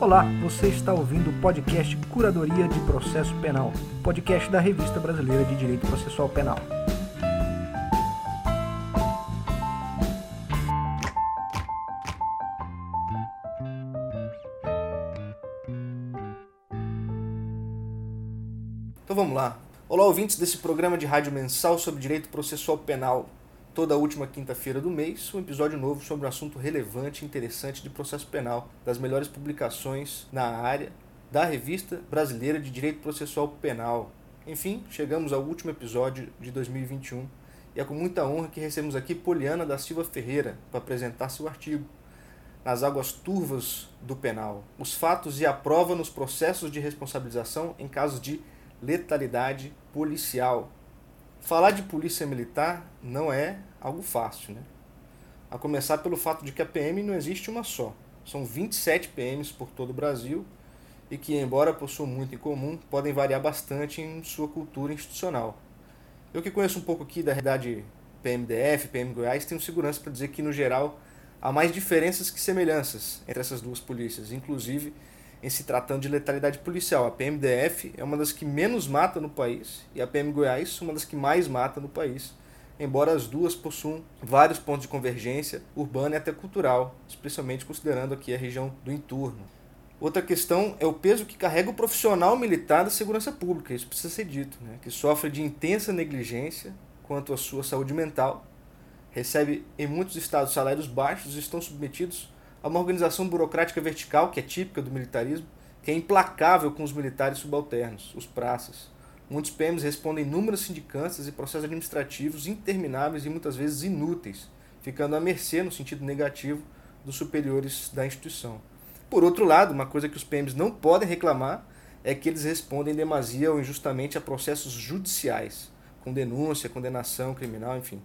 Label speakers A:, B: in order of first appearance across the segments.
A: Olá, você está ouvindo o podcast Curadoria de Processo Penal, podcast da Revista Brasileira de Direito Processual Penal. Então vamos lá. Olá, ouvintes desse programa de rádio mensal sobre direito processual penal. Toda última quinta-feira do mês, um episódio novo sobre um assunto relevante e interessante de processo penal, das melhores publicações na área da Revista Brasileira de Direito Processual Penal. Enfim, chegamos ao último episódio de 2021 e é com muita honra que recebemos aqui Poliana da Silva Ferreira para apresentar seu artigo Nas Águas Turvas do Penal: Os fatos e a prova nos processos de responsabilização em casos de letalidade policial. Falar de polícia militar não é algo fácil, né? A começar pelo fato de que a PM não existe uma só. São 27 PMs por todo o Brasil e que, embora possuam muito em comum, podem variar bastante em sua cultura institucional. Eu que conheço um pouco aqui da realidade PMDF, PM Goiás, tenho segurança para dizer que, no geral, há mais diferenças que semelhanças entre essas duas polícias, inclusive em se tratando de letalidade policial. A PMDF é uma das que menos mata no país e a PM Goiás uma das que mais mata no país, embora as duas possuam vários pontos de convergência urbana e até cultural, especialmente considerando aqui a região do entorno. Outra questão é o peso que carrega o profissional militar da segurança pública, isso precisa ser dito, né? que sofre de intensa negligência quanto à sua saúde mental, recebe em muitos estados salários baixos e estão submetidos a uma organização burocrática vertical, que é típica do militarismo, que é implacável com os militares subalternos, os praças. Muitos PMs respondem inúmeras sindicâncias e processos administrativos intermináveis e muitas vezes inúteis, ficando à mercê, no sentido negativo, dos superiores da instituição. Por outro lado, uma coisa que os PMs não podem reclamar é que eles respondem demasia ou injustamente a processos judiciais, com denúncia, condenação criminal, enfim.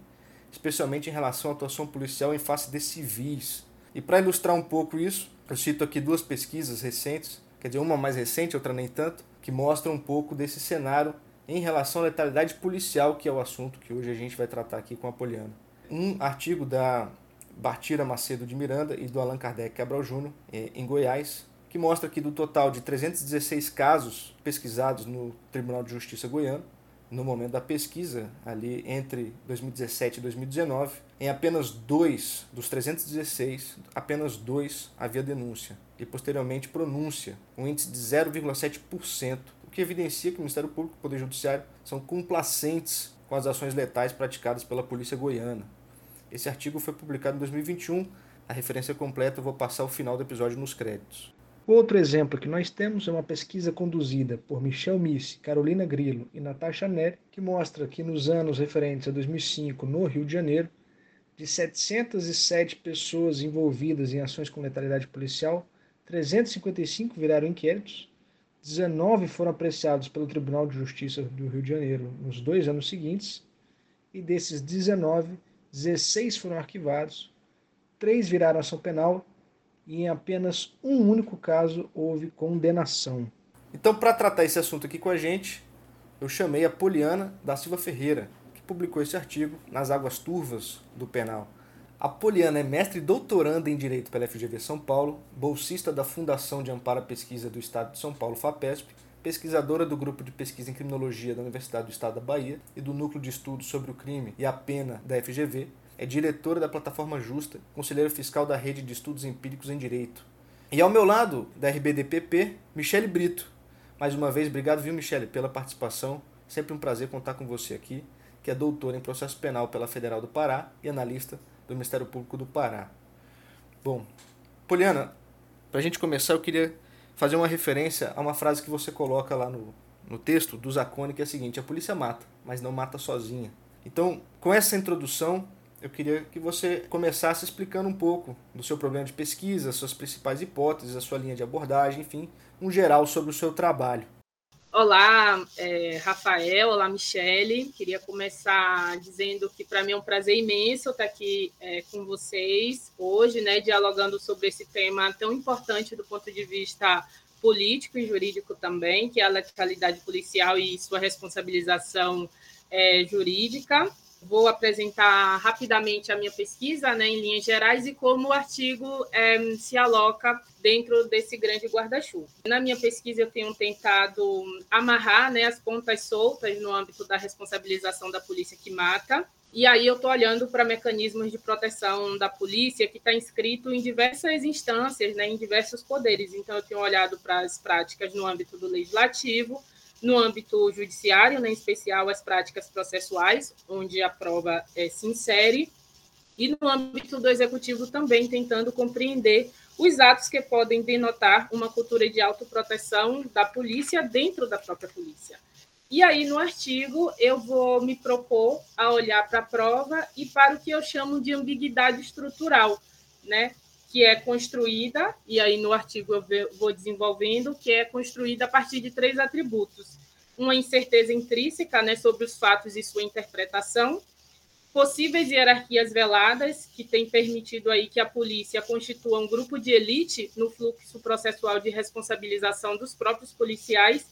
A: Especialmente em relação à atuação policial em face de civis, e para ilustrar um pouco isso, eu cito aqui duas pesquisas recentes, quer dizer, uma mais recente, outra nem tanto, que mostram um pouco desse cenário em relação à letalidade policial, que é o assunto que hoje a gente vai tratar aqui com a Poliana. Um artigo da Bartira Macedo de Miranda e do Allan Kardec Cabral Júnior, eh, em Goiás, que mostra que do total de 316 casos pesquisados no Tribunal de Justiça goiano, no momento da pesquisa, ali entre 2017 e 2019, em apenas dois dos 316, apenas dois havia denúncia e posteriormente pronúncia, um índice de 0,7%, o que evidencia que o Ministério Público e o Poder Judiciário são complacentes com as ações letais praticadas pela Polícia Goiana. Esse artigo foi publicado em 2021. A referência completa eu vou passar ao final do episódio nos créditos. Outro exemplo que nós temos é uma pesquisa conduzida por Michel Missi, Carolina Grillo e Natasha Neri, que mostra que nos anos referentes a 2005 no Rio de Janeiro, de 707 pessoas envolvidas em ações com letalidade policial, 355 viraram inquéritos, 19 foram apreciados pelo Tribunal de Justiça do Rio de Janeiro nos dois anos seguintes, e desses 19, 16 foram arquivados, 3 viraram ação penal e em apenas um único caso houve condenação. Então, para tratar esse assunto aqui com a gente, eu chamei a Poliana da Silva Ferreira, que publicou esse artigo nas águas turvas do penal. A Poliana é mestre e doutoranda em Direito pela FGV São Paulo, bolsista da Fundação de Amparo à Pesquisa do Estado de São Paulo, FAPESP, pesquisadora do Grupo de Pesquisa em Criminologia da Universidade do Estado da Bahia e do Núcleo de Estudos sobre o Crime e a Pena da FGV, é diretora da Plataforma Justa, conselheira fiscal da Rede de Estudos Empíricos em Direito. E ao meu lado, da RBDPP, Michele Brito. Mais uma vez, obrigado, viu, Michele, pela participação. Sempre um prazer contar com você aqui, que é doutora em processo penal pela Federal do Pará e analista do Ministério Público do Pará. Bom, Poliana, para a gente começar, eu queria fazer uma referência a uma frase que você coloca lá no, no texto do Zacone, que é a seguinte: a polícia mata, mas não mata sozinha. Então, com essa introdução, eu queria que você começasse explicando um pouco do seu problema de pesquisa, suas principais hipóteses, a sua linha de abordagem, enfim, um geral sobre o seu trabalho.
B: Olá, é, Rafael, olá, Michele. Queria começar dizendo que para mim é um prazer imenso estar aqui é, com vocês hoje, né, dialogando sobre esse tema tão importante do ponto de vista político e jurídico também, que é a letalidade policial e sua responsabilização é, jurídica. Vou apresentar rapidamente a minha pesquisa, né, em linhas gerais, e como o artigo é, se aloca dentro desse grande guarda-chuva. Na minha pesquisa, eu tenho tentado amarrar né, as pontas soltas no âmbito da responsabilização da polícia que mata. E aí eu estou olhando para mecanismos de proteção da polícia que está inscrito em diversas instâncias, né, em diversos poderes. Então, eu tenho olhado para as práticas no âmbito do legislativo, no âmbito judiciário, né, em especial as práticas processuais, onde a prova é, se insere, e no âmbito do executivo também tentando compreender os atos que podem denotar uma cultura de autoproteção da polícia dentro da própria polícia. E aí, no artigo, eu vou me propor a olhar para a prova e para o que eu chamo de ambiguidade estrutural, né? Que é construída, e aí no artigo eu vou desenvolvendo, que é construída a partir de três atributos. Uma incerteza intrínseca né, sobre os fatos e sua interpretação, possíveis hierarquias veladas, que tem permitido aí que a polícia constitua um grupo de elite no fluxo processual de responsabilização dos próprios policiais,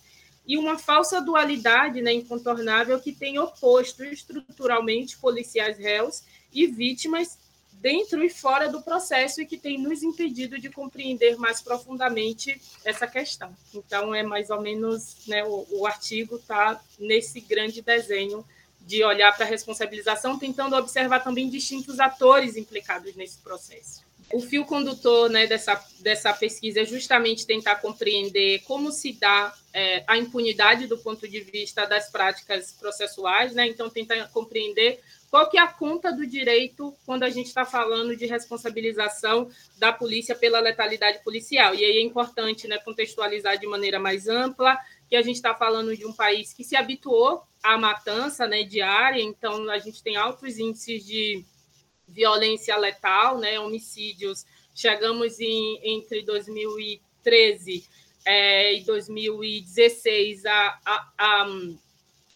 B: e uma falsa dualidade né, incontornável que tem oposto estruturalmente policiais réus e vítimas dentro e fora do processo e que tem nos impedido de compreender mais profundamente essa questão. Então, é mais ou menos, né, o, o artigo está nesse grande desenho de olhar para a responsabilização, tentando observar também distintos atores implicados nesse processo. O fio condutor né, dessa, dessa pesquisa é justamente tentar compreender como se dá é, a impunidade do ponto de vista das práticas processuais, né? então tentar compreender qual que é a conta do direito quando a gente está falando de responsabilização da polícia pela letalidade policial? E aí é importante né, contextualizar de maneira mais ampla que a gente está falando de um país que se habituou à matança né, diária, então a gente tem altos índices de violência letal, né, homicídios. Chegamos em, entre 2013 é, e 2016 a, a, a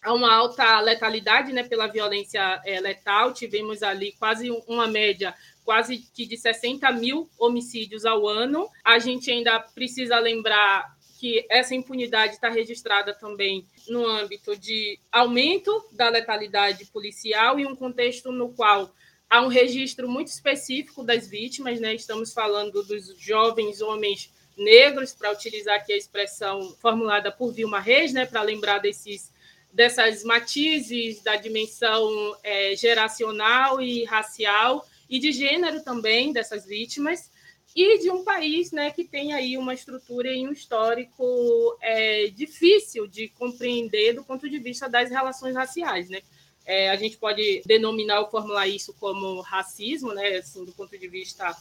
B: há uma alta letalidade né, pela violência é, letal. Tivemos ali quase uma média quase que de 60 mil homicídios ao ano. A gente ainda precisa lembrar que essa impunidade está registrada também no âmbito de aumento da letalidade policial e um contexto no qual há um registro muito específico das vítimas, né? Estamos falando dos jovens homens negros, para utilizar aqui a expressão formulada por Vilma Reis, né? Para lembrar desses dessas matizes da dimensão é, geracional e racial e de gênero também dessas vítimas e de um país né, que tem aí uma estrutura e um histórico é, difícil de compreender do ponto de vista das relações raciais, né? É, a gente pode denominar ou formular isso como racismo, né, assim, do ponto de vista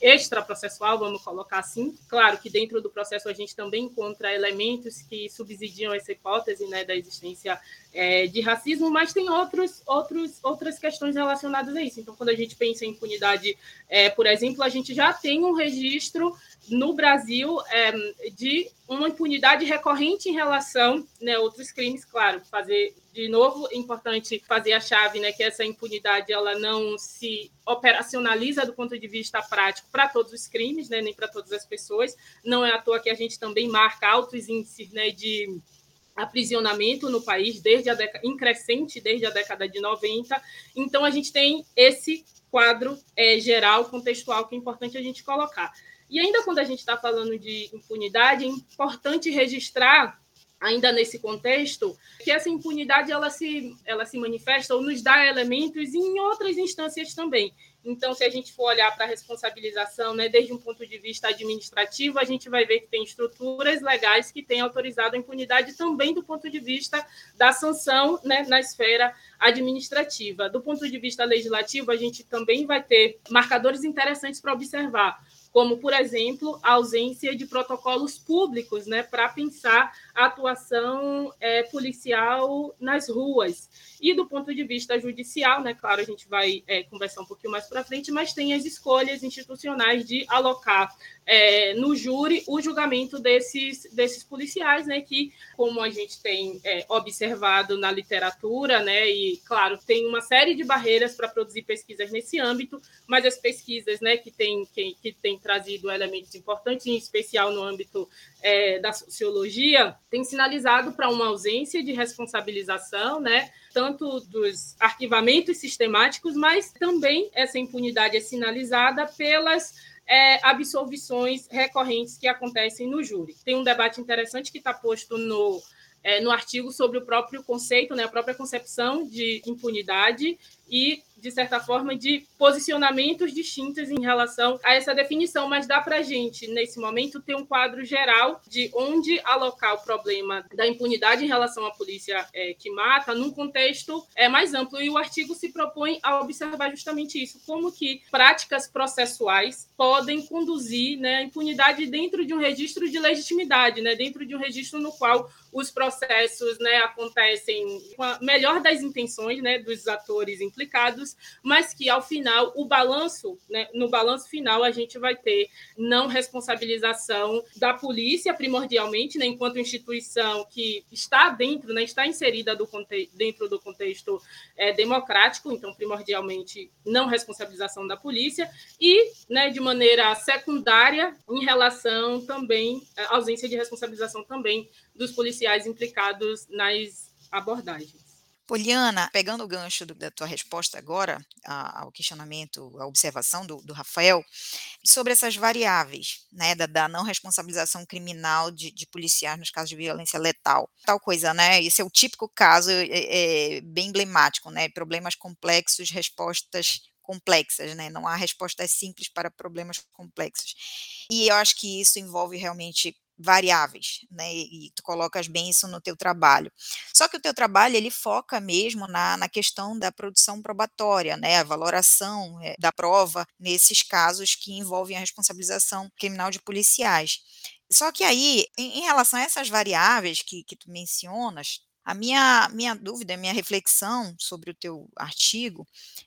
B: extraprocessual, vamos colocar assim. Claro que dentro do processo a gente também encontra elementos que subsidiam essa hipótese né, da existência é, de racismo, mas tem outros, outros, outras questões relacionadas a isso. Então, quando a gente pensa em impunidade, é, por exemplo, a gente já tem um registro no Brasil é, de uma impunidade recorrente em relação né, a outros crimes, claro, fazer de novo é importante fazer a chave, né, que essa impunidade ela não se operacionaliza do ponto de vista prático para todos os crimes, né, nem para todas as pessoas. Não é à toa que a gente também marca altos índices né, de aprisionamento no país desde a década em crescente desde a década de 90. Então a gente tem esse quadro é, geral contextual que é importante a gente colocar. E ainda quando a gente está falando de impunidade, é importante registrar, ainda nesse contexto, que essa impunidade ela se, ela se manifesta ou nos dá elementos em outras instâncias também. Então, se a gente for olhar para a responsabilização, né, desde um ponto de vista administrativo, a gente vai ver que tem estruturas legais que têm autorizado a impunidade também do ponto de vista da sanção né, na esfera administrativa. Do ponto de vista legislativo, a gente também vai ter marcadores interessantes para observar como, por exemplo, a ausência de protocolos públicos né, para pensar a atuação é, policial nas ruas. E do ponto de vista judicial, né, claro, a gente vai é, conversar um pouquinho mais para frente, mas tem as escolhas institucionais de alocar é, no júri o julgamento desses, desses policiais, né, que, como a gente tem é, observado na literatura, né, e, claro, tem uma série de barreiras para produzir pesquisas nesse âmbito, mas as pesquisas né, que, tem, que, que tem trazido elementos importantes, em especial no âmbito é, da sociologia, tem sinalizado para uma ausência de responsabilização, né? tanto dos arquivamentos sistemáticos, mas também essa impunidade é sinalizada pelas é, absolvições recorrentes que acontecem no júri. Tem um debate interessante que está posto no é, no artigo sobre o próprio conceito, né, a própria concepção de impunidade e, de certa forma, de posicionamentos distintos em relação a essa definição, mas dá para a gente, nesse momento, ter um quadro geral de onde alocar o problema da impunidade em relação à polícia é, que mata, num contexto é, mais amplo. E o artigo se propõe a observar justamente isso, como que práticas processuais podem conduzir né, a impunidade dentro de um registro de legitimidade, né, dentro de um registro no qual os processos né, acontecem com a melhor das intenções né, dos atores implicados, mas que ao final o balanço, né, no balanço final a gente vai ter não responsabilização da polícia primordialmente, né, enquanto instituição que está dentro, né, está inserida do dentro do contexto é, democrático, então primordialmente não responsabilização da polícia e, né, de maneira secundária em relação também ausência de responsabilização também dos policiais implicados nas abordagens.
C: Poliana, pegando o gancho do, da tua resposta agora ao questionamento, à observação do, do, Rafael, sobre essas variáveis, né, da, da não responsabilização criminal de, de, policiais nos casos de violência letal, tal coisa, né, esse é o típico caso é, é, bem emblemático, né, problemas complexos, respostas complexas, né? Não há respostas simples para problemas complexos. E eu acho que isso envolve realmente variáveis, né, e tu colocas bem isso no teu trabalho. Só que o teu trabalho, ele foca mesmo na, na questão da produção probatória, né, a valoração é, da prova nesses casos que envolvem a responsabilização criminal de policiais. Só que aí, em, em relação a essas variáveis que, que tu mencionas, a minha, minha dúvida, a minha reflexão sobre o teu artigo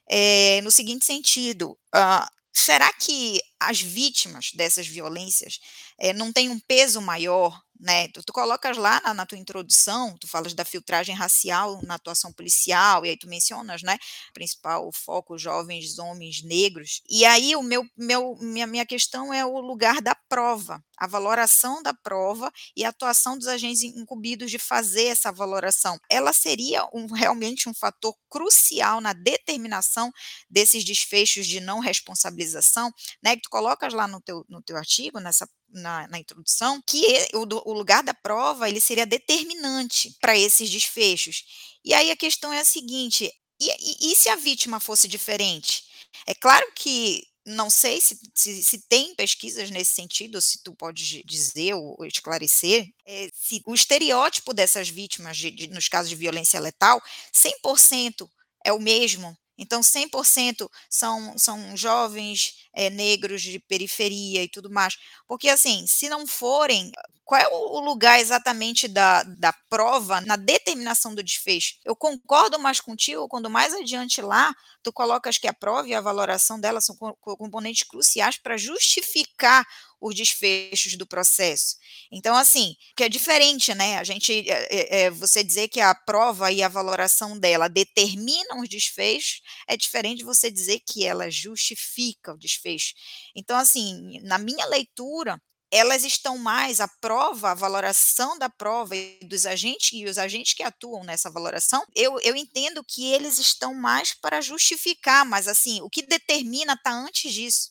C: é no seguinte sentido: uh, será que as vítimas dessas violências é, não têm um peso maior né? Tu, tu colocas lá na, na, tua introdução, tu falas da filtragem racial na atuação policial, e aí tu mencionas, né, principal foco jovens homens negros. E aí o meu, meu minha, minha questão é o lugar da prova, a valoração da prova e a atuação dos agentes incumbidos de fazer essa valoração. Ela seria um, realmente um fator crucial na determinação desses desfechos de não responsabilização, né? Que tu colocas lá no teu, no teu artigo, nessa na, na, introdução, que o, o, lugar da prova ele seria determinante para esses desfechos. E aí a questão é a seguinte: e, e, e, se a vítima fosse diferente? É claro que não sei se, se, se tem pesquisas nesse sentido, se tu pode dizer ou, ou esclarecer, é, se o estereótipo dessas vítimas de, de, nos casos de violência letal, 100% é o mesmo então, 100% são, são jovens é, negros de periferia e tudo mais. Porque, assim, se não forem, qual é o lugar exatamente da, da prova na determinação do desfecho? Eu concordo mais contigo quando mais adiante lá tu colocas que a prova e a valoração dela são componentes cruciais para justificar os desfechos do processo. Então, assim, que é diferente, né? A gente, é, é, você dizer que a prova e a valoração dela determinam os desfechos, é diferente de você dizer que ela justifica o desfecho. Então, assim, na minha leitura, elas estão mais a prova, a valoração da prova e dos agentes e os agentes que atuam nessa valoração, eu, eu entendo que eles estão mais para justificar, mas assim, o que determina está antes disso.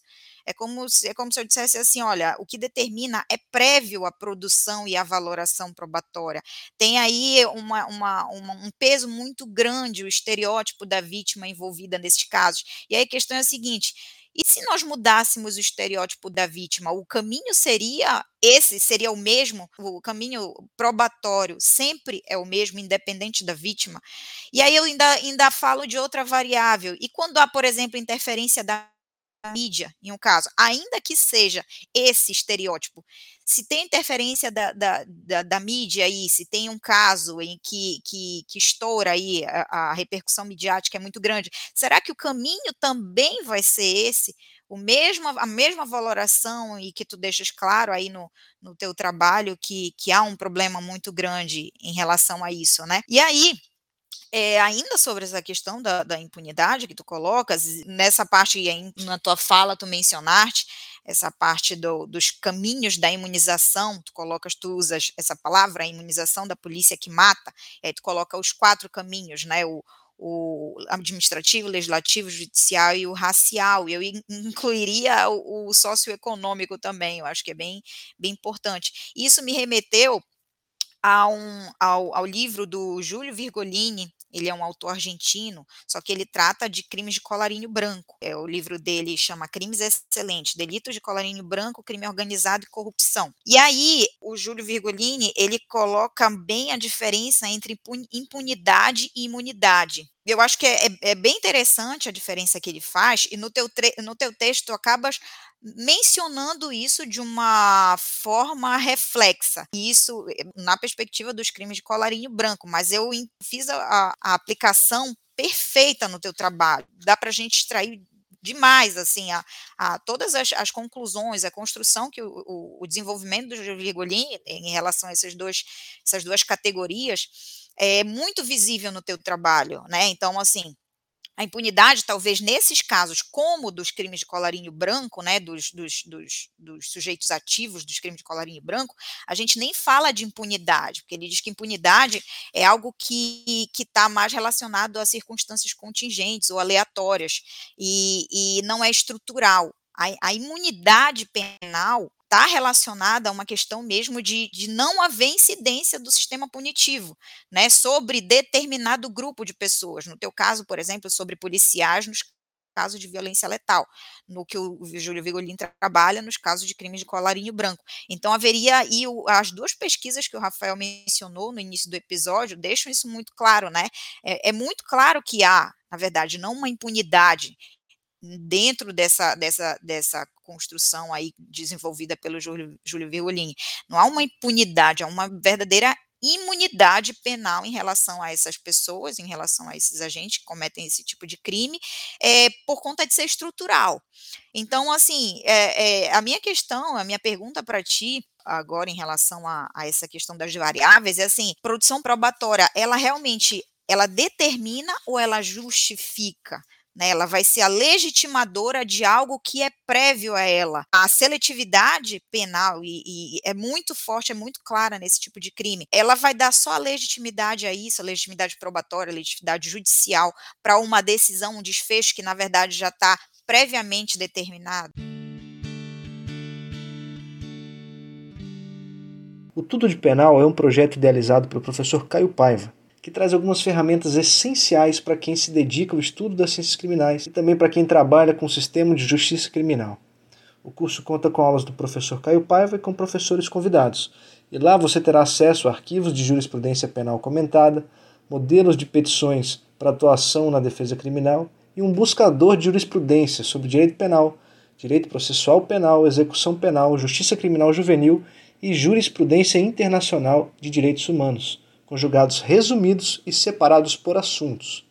C: É como, se, é como se eu dissesse assim: olha, o que determina é prévio à produção e à valoração probatória. Tem aí uma, uma, uma, um peso muito grande o estereótipo da vítima envolvida nesses casos. E aí a questão é a seguinte: e se nós mudássemos o estereótipo da vítima, o caminho seria esse, seria o mesmo, o caminho probatório sempre é o mesmo, independente da vítima. E aí eu ainda, ainda falo de outra variável. E quando há, por exemplo, interferência da mídia, em um caso, ainda que seja esse estereótipo, se tem interferência da, da, da, da mídia aí, se tem um caso em que, que, que estoura aí, a, a, repercussão midiática é muito grande, será que o caminho também vai ser esse? O mesmo, a mesma valoração e que tu deixas claro aí no, no teu trabalho que, que há um problema muito grande em relação a isso, né? E aí, é, ainda sobre essa questão da, da, impunidade que tu colocas, nessa parte na tua fala tu mencionaste, essa parte do, dos caminhos da imunização, tu colocas, tu usas essa palavra, a imunização da polícia que mata, aí tu coloca os quatro caminhos, né, o, o administrativo, legislativo, judicial e o racial, eu incluiria o, o socioeconômico também, eu acho que é bem, bem importante. Isso me remeteu a um, ao, ao livro do Júlio Virgolini, ele é um autor argentino, só que ele trata de crimes de colarinho branco. É, o livro dele chama Crimes Excelentes, Delitos de Colarinho Branco, Crime Organizado e Corrupção. E aí, o Júlio Virgolini, ele coloca bem a diferença entre impunidade e imunidade. Eu acho que é, é, é bem interessante a diferença que ele faz, e no teu, no teu texto tu acabas mencionando isso de uma forma reflexa, isso eh, na perspectiva dos crimes de colarinho branco, mas eu fiz a, a aplicação perfeita no teu trabalho, dá para a gente extrair demais assim a, a todas as, as, conclusões, a construção que o, o, o desenvolvimento do Virgolini em relação a dois, essas duas categorias é muito visível no teu trabalho, né? Então, assim, a impunidade, talvez nesses casos, como dos crimes de colarinho branco, né, dos, dos, dos, dos, sujeitos ativos dos crimes de colarinho branco, a gente nem fala de impunidade, porque ele diz que impunidade é algo que está mais relacionado a circunstâncias contingentes ou aleatórias, e, e não é estrutural. A, a imunidade penal está relacionada a uma questão mesmo de, de não haver incidência do sistema punitivo, né, sobre determinado grupo de pessoas. No teu caso, por exemplo, sobre policiais nos casos de violência letal, no que o Júlio Vigolin trabalha nos casos de crimes de colarinho branco. Então haveria e as duas pesquisas que o Rafael mencionou no início do episódio deixam isso muito claro, né? É, é muito claro que há, na verdade, não uma impunidade dentro dessa, dessa, dessa construção aí desenvolvida pelo Júlio, Júlio. Não há uma impunidade, há uma verdadeira imunidade penal em relação a essas pessoas, em relação a esses agentes que cometem esse tipo de crime, é, por conta de ser estrutural. Então, assim, é, é, a minha questão, a minha pergunta para ti agora em relação a, a essa questão das variáveis é assim, produção probatória, ela realmente ela determina ou ela justifica né, ela vai ser a legitimadora de algo que é prévio a ela. A seletividade penal e, e, é muito forte, é muito clara nesse tipo de crime. Ela vai dar só a legitimidade a isso, a legitimidade probatória, a legitimidade judicial para uma decisão, um desfecho que na verdade já está previamente determinado.
A: O Tudo de Penal é um projeto idealizado pelo professor Caio Paiva que traz algumas ferramentas essenciais para quem se dedica ao estudo das ciências criminais e também para quem trabalha com o sistema de justiça criminal. O curso conta com aulas do professor Caio Paiva e com professores convidados, e lá você terá acesso a arquivos de jurisprudência penal comentada, modelos de petições para atuação na defesa criminal e um buscador de jurisprudência sobre direito penal, direito processual penal, execução penal, justiça criminal juvenil e jurisprudência internacional de direitos humanos com julgados resumidos e separados por assuntos.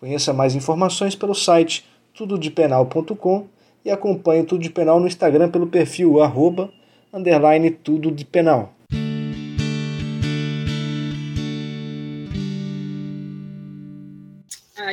A: Conheça mais informações pelo site tudodepenal.com e acompanhe o Tudo de Penal no Instagram pelo perfil arroba, underline tudo de penal.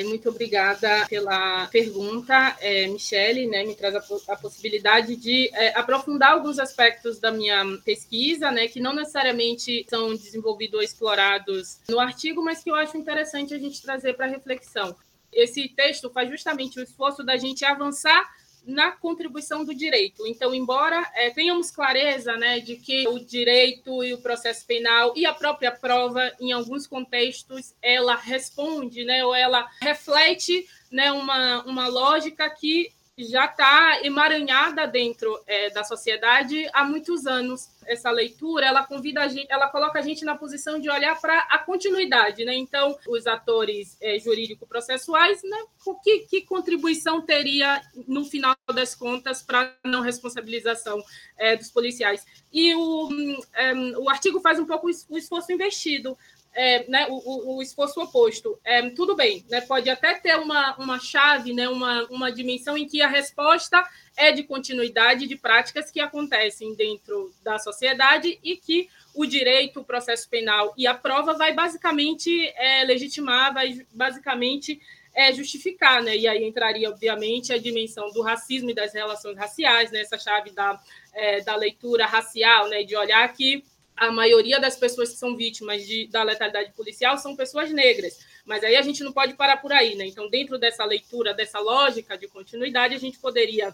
B: Muito obrigada pela pergunta, é, Michele, né, me traz a, a possibilidade de é, aprofundar alguns aspectos da minha pesquisa, né, que não necessariamente são desenvolvidos ou explorados no artigo, mas que eu acho interessante a gente trazer para reflexão. Esse texto faz justamente o esforço da gente avançar na contribuição do direito. Então, embora é, tenhamos clareza né, de que o direito e o processo penal e a própria prova, em alguns contextos, ela responde, né, ou ela reflete né, uma, uma lógica que já está emaranhada dentro é, da sociedade há muitos anos. Essa leitura, ela convida a gente, ela coloca a gente na posição de olhar para a continuidade, né? Então, os atores é, jurídico-processuais, né? Que, que contribuição teria no final das contas para a não responsabilização é, dos policiais? E o, é, o artigo faz um pouco o esforço investido é, né, o, o, esforço oposto. É, tudo bem, né, pode até ter uma, uma chave, né, uma, uma dimensão em que a resposta é de continuidade de práticas que acontecem dentro da sociedade e que o direito, o processo penal e a prova vai basicamente é, legitimar, vai basicamente é, justificar, né? E aí entraria, obviamente, a dimensão do racismo e das relações raciais, né? Essa chave da, é, da leitura racial, né? De olhar que a maioria das pessoas que são vítimas de, da letalidade policial são pessoas negras. Mas aí a gente não pode parar por aí, né? Então, dentro dessa leitura, dessa lógica de continuidade, a gente poderia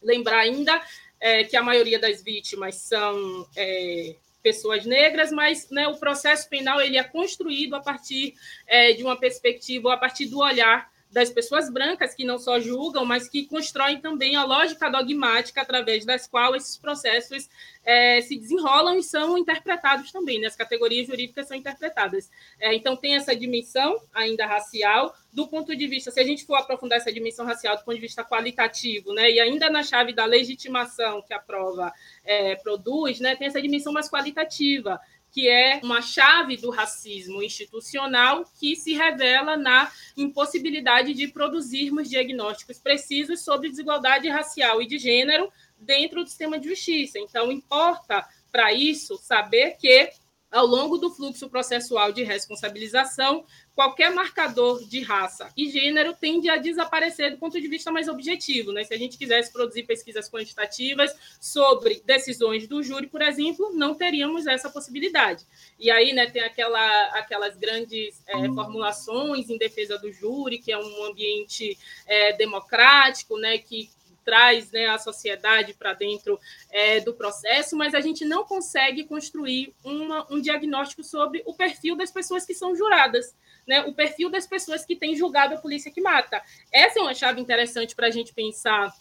B: lembrar ainda é, que a maioria das vítimas são é, pessoas negras, mas né, o processo penal ele é construído a partir é, de uma perspectiva, a partir do olhar das pessoas brancas que não só julgam, mas que constroem também a lógica dogmática através das qual esses processos é, se desenrolam e são interpretados também, né? as categorias jurídicas são interpretadas. É, então, tem essa dimensão ainda racial, do ponto de vista, se a gente for aprofundar essa dimensão racial do ponto de vista qualitativo, né, e ainda na chave da legitimação que a prova é, produz, né, tem essa dimensão mais qualitativa, que é uma chave do racismo institucional que se revela na impossibilidade de produzirmos diagnósticos precisos sobre desigualdade racial e de gênero dentro do sistema de justiça. Então, importa para isso saber que ao longo do fluxo processual de responsabilização, qualquer marcador de raça e gênero tende a desaparecer do ponto de vista mais objetivo. Né? Se a gente quisesse produzir pesquisas quantitativas sobre decisões do júri, por exemplo, não teríamos essa possibilidade. E aí né, tem aquela, aquelas grandes é, formulações em defesa do júri, que é um ambiente é, democrático, né, que traz né, a sociedade para dentro é, do processo, mas a gente não consegue construir uma, um diagnóstico sobre o perfil das pessoas que são juradas né, o perfil das pessoas que têm julgado a polícia que mata. Essa é uma chave interessante para a gente pensar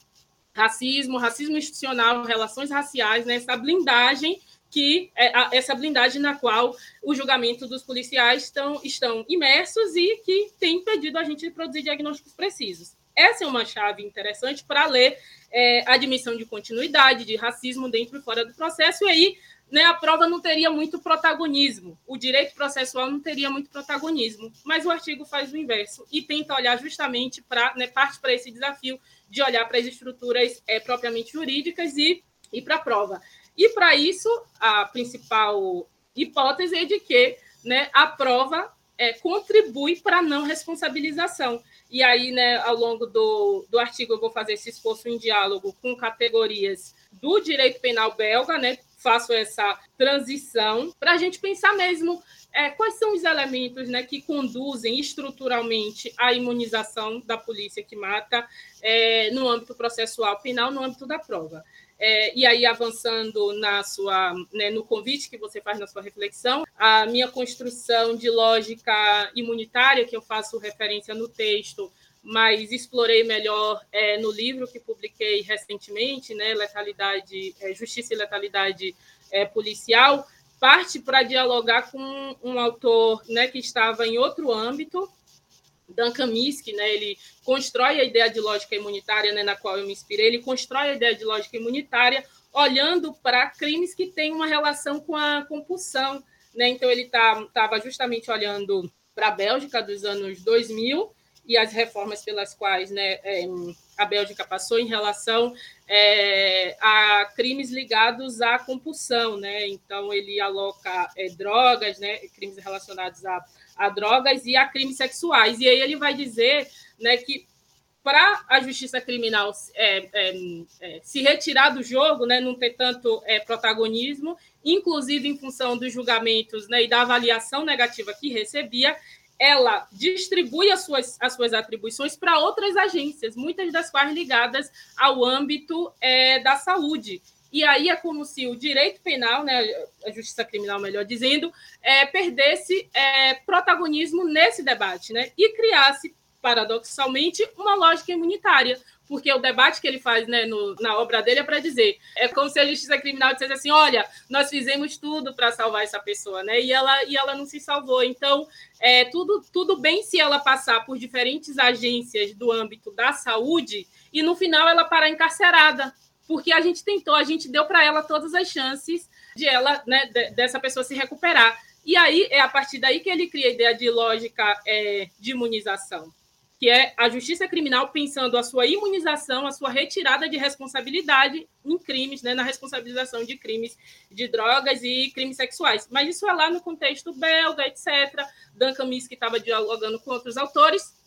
B: racismo, racismo institucional, relações raciais, né, essa blindagem que é essa blindagem na qual o julgamento dos policiais estão, estão imersos e que tem impedido a gente de produzir diagnósticos precisos. Essa é uma chave interessante para ler é, admissão de continuidade, de racismo dentro e fora do processo, e aí né, a prova não teria muito protagonismo, o direito processual não teria muito protagonismo, mas o artigo faz o inverso e tenta olhar justamente para, né, parte para esse desafio de olhar para as estruturas é, propriamente jurídicas e, e para a prova. E para isso, a principal hipótese é de que né, a prova é, contribui para a não responsabilização. E aí, né, ao longo do, do artigo, eu vou fazer esse esforço em diálogo com categorias do direito penal belga, né, faço essa transição para a gente pensar mesmo é, quais são os elementos né, que conduzem estruturalmente à imunização da polícia que mata é, no âmbito processual penal, no âmbito da prova. É, e aí, avançando na sua, né, no convite que você faz na sua reflexão, a minha construção de lógica imunitária, que eu faço referência no texto, mas explorei melhor é, no livro que publiquei recentemente, né, letalidade, é, justiça e letalidade é, policial, parte para dialogar com um autor, né, que estava em outro âmbito, Duncan Misk, né, ele constrói a ideia de lógica imunitária, né, na qual eu me inspirei, ele constrói a ideia de lógica imunitária olhando para crimes que têm uma relação com a compulsão, né? Então ele estava tá, justamente olhando para a Bélgica dos anos 2000 e as reformas pelas quais né, é, a Bélgica passou em relação é, a crimes ligados à compulsão, né? Então ele aloca é, drogas, né, crimes relacionados a, a, drogas e a crimes sexuais. E aí ele vai dizer, né, que para a justiça criminal é, é, é, se retirar do jogo, né, não ter tanto protagonismo, inclusive em função dos julgamentos né, e da avaliação negativa que recebia, ela distribui as suas, as suas atribuições para outras agências, muitas das quais ligadas ao âmbito é, da saúde. E aí é como se o direito penal, né, a justiça criminal, melhor dizendo, é, perdesse é, protagonismo nesse debate né, e criasse, paradoxalmente, uma lógica imunitária, porque o debate que ele faz né, no, na obra dele é para dizer, é como se a justiça criminal dissesse assim, olha, nós fizemos tudo para salvar essa pessoa, né? E ela, e ela não se salvou. Então, é, tudo, tudo bem se ela passar por diferentes agências do âmbito da saúde e no final ela parar encarcerada, porque a gente tentou, a gente deu para ela todas as chances de ela, né, de, dessa pessoa se recuperar. E aí é a partir daí que ele cria a ideia de lógica é, de imunização que é a justiça criminal pensando a sua imunização, a sua retirada de responsabilidade em crimes, né, na responsabilização de crimes de drogas e crimes sexuais. Mas isso é lá no contexto belga, etc. Duncan Miss, que estava dialogando com outros autores.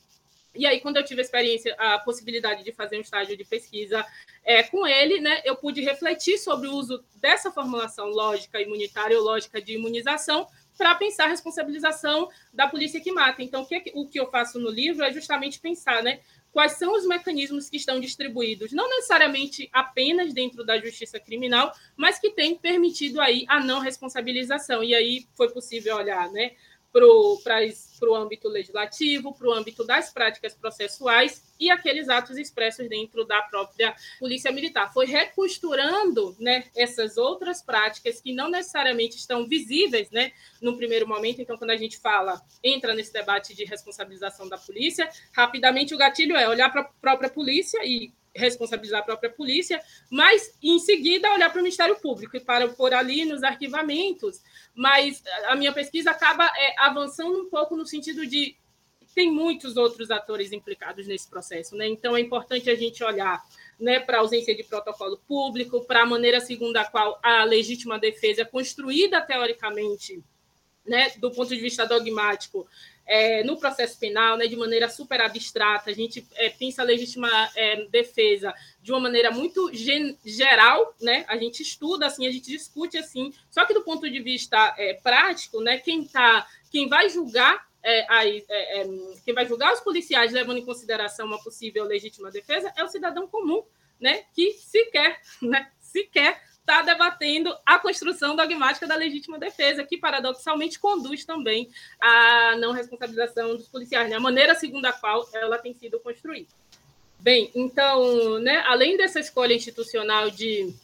B: E aí, quando eu tive a experiência, a possibilidade de fazer um estágio de pesquisa é, com ele, né, eu pude refletir sobre o uso dessa formulação lógica imunitária ou lógica de imunização para pensar a responsabilização da polícia que mata. Então, o que, o que eu faço no livro é justamente pensar né, quais são os mecanismos que estão distribuídos, não necessariamente apenas dentro da justiça criminal, mas que têm permitido aí a não responsabilização. E aí foi possível olhar né, para o âmbito legislativo, para o âmbito das práticas processuais e aqueles atos expressos dentro da própria Polícia Militar. Foi recosturando né, essas outras práticas que não necessariamente estão visíveis né, no primeiro momento. Então, quando a gente fala, entra nesse debate de responsabilização da polícia, rapidamente o gatilho é olhar para a própria polícia e responsabilizar a própria polícia, mas em seguida olhar para o Ministério Público e para pôr ali nos arquivamentos. Mas a minha pesquisa acaba é, avançando um pouco no sentido de tem muitos outros atores implicados nesse processo, né? Então é importante a gente olhar né, para a ausência de protocolo público, para a maneira segundo a qual a legítima defesa é construída teoricamente, né, do ponto de vista dogmático, é, no processo penal, né, de maneira super abstrata, a gente é, pensa a legítima é, defesa de uma maneira muito gen geral, né, a gente estuda assim, a gente discute assim, só que do ponto de vista é, prático, né, quem tá, quem vai julgar é, aí, é, quem vai julgar os policiais levando em consideração uma possível legítima defesa é o cidadão comum, né, que sequer, né, sequer está debatendo a construção dogmática da legítima defesa, que paradoxalmente conduz também à não responsabilização dos policiais, né? a maneira segundo a qual ela tem sido construída. Bem, então, né, além dessa escolha institucional de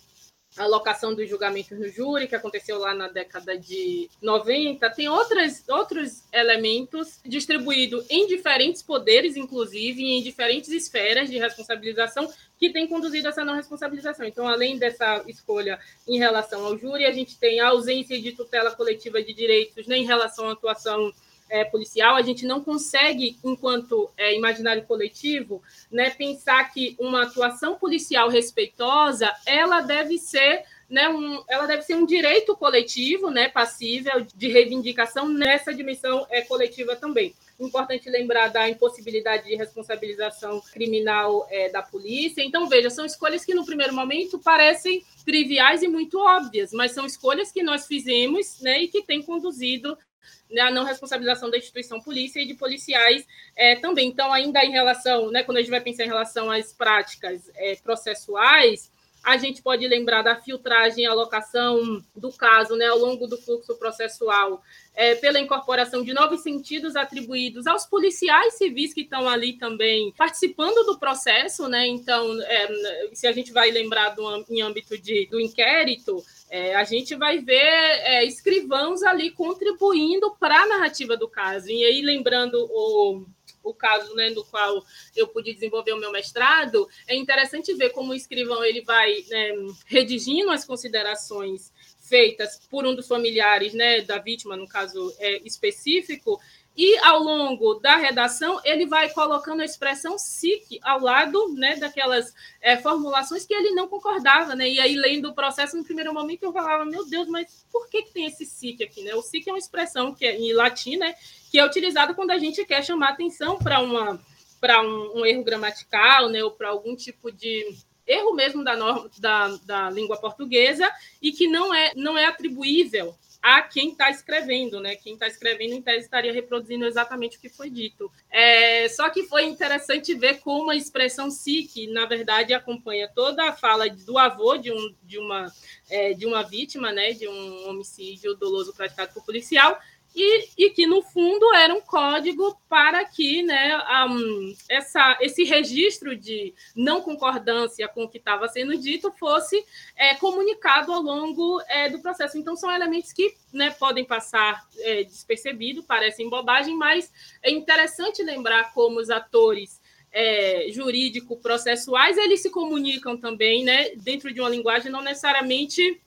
B: alocação dos julgamentos no júri, que aconteceu lá na década de 90, tem outras, outros elementos distribuídos em diferentes poderes, inclusive, em diferentes esferas de responsabilização, que têm conduzido essa não responsabilização. Então, além dessa escolha em relação ao júri, a gente tem a ausência de tutela coletiva de direitos né, em relação à atuação é, policial, a gente não consegue, enquanto é, imaginário coletivo, né, pensar que uma atuação policial respeitosa ela deve ser né, um, ela deve ser um direito coletivo, né, passível de reivindicação nessa dimensão é, coletiva também. Importante lembrar da impossibilidade de responsabilização criminal é, da polícia. Então, veja, são escolhas que no primeiro momento parecem triviais e muito óbvias, mas são escolhas que nós fizemos né, e que têm conduzido né, a não responsabilização da instituição polícia e de policiais é, também. Então, ainda em relação, né, quando a gente vai pensar em relação às práticas é, processuais, a gente pode lembrar da filtragem e alocação do caso né, ao longo do fluxo processual, é, pela incorporação de novos sentidos atribuídos aos policiais civis que estão ali também participando do processo. Né? Então, é, se a gente vai lembrar do, em âmbito de, do inquérito, é, a gente vai ver é, escrivãos ali contribuindo para a narrativa do caso. E aí, lembrando o o caso né, no qual eu pude desenvolver o meu mestrado, é interessante ver como o escrivão ele vai né, redigindo as considerações feitas por um dos familiares né, da vítima, no caso é, específico, e ao longo da redação, ele vai colocando a expressão SIC ao lado né, daquelas é, formulações que ele não concordava. Né? E aí, lendo o processo, no primeiro momento, eu falava: meu Deus, mas por que, que tem esse SIC aqui? Né? O SIC é uma expressão que é em latim, né, que é utilizada quando a gente quer chamar atenção para uma para um, um, erro gramatical, né, ou para algum tipo de erro mesmo da, norma, da, da língua portuguesa e que não é, não é atribuível a quem está escrevendo, né? Quem está escrevendo, em tese, estaria reproduzindo exatamente o que foi dito. É, só que foi interessante ver como a expressão SIC, na verdade, acompanha toda a fala do avô de, um, de, uma, é, de uma vítima, né? De um homicídio doloso praticado por policial, e, e, que no fundo era um código para que né, um, essa, esse registro de não concordância com o que estava sendo dito fosse é, comunicado ao longo é, do processo. Então, são elementos que né, podem passar é, despercebido, parecem bobagem, mas é interessante lembrar como os atores é, jurídico-processuais eles se comunicam também né, dentro de uma linguagem não necessariamente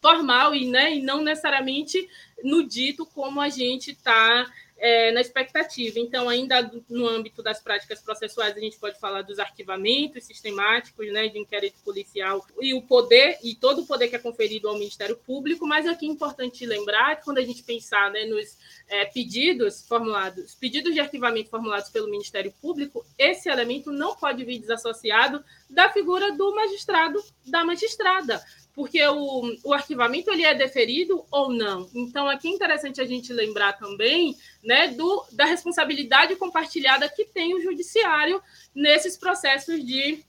B: formal e, né, e não necessariamente no dito como a gente está é, na expectativa. Então, ainda no âmbito das práticas processuais, a gente pode falar dos arquivamentos sistemáticos, né, de inquérito policial e o poder e todo o poder que é conferido ao Ministério Público. Mas aqui é importante lembrar que quando a gente pensar né, nos é, pedidos formulados, pedidos de arquivamento formulados pelo Ministério Público, esse elemento não pode vir desassociado da figura do magistrado, da magistrada, porque o, o arquivamento ele é deferido ou não. Então, aqui é interessante a gente lembrar também né, do, da responsabilidade compartilhada que tem o judiciário nesses processos de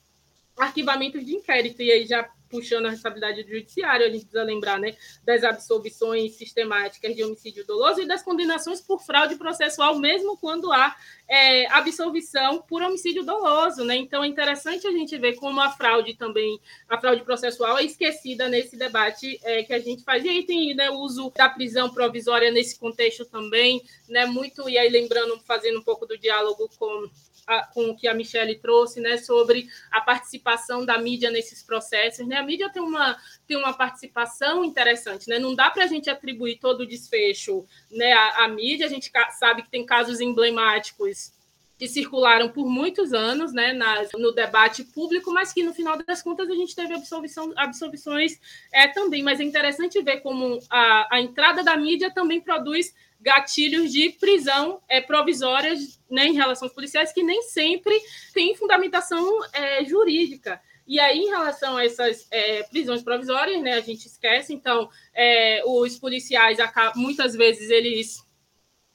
B: arquivamento de inquérito. E aí, já puxando a responsabilidade do judiciário, a gente precisa lembrar né, das absolvições sistemáticas de homicídio doloso e das condenações por fraude processual, mesmo quando há é, absolvição por homicídio doloso. Né? Então, é interessante a gente ver como a fraude também, a fraude processual é esquecida nesse debate é, que a gente faz. E aí tem né, o uso da prisão provisória nesse contexto também, né, muito, e aí lembrando, fazendo um pouco do diálogo com a, com o que a Michelle trouxe, né, sobre a participação da mídia nesses processos. Né? A mídia tem uma, tem uma participação interessante, né? Não dá para a gente atribuir todo o desfecho né, à, à mídia, a gente sabe que tem casos emblemáticos que circularam por muitos anos né, nas, no debate público, mas que no final das contas a gente teve absolvição, absolvições é, também. Mas é interessante ver como a, a entrada da mídia também produz gatilhos de prisão é, provisórias né, em relação aos policiais que nem sempre têm fundamentação é, jurídica. E aí, em relação a essas é, prisões provisórias, né, a gente esquece, então, é, os policiais, muitas vezes, eles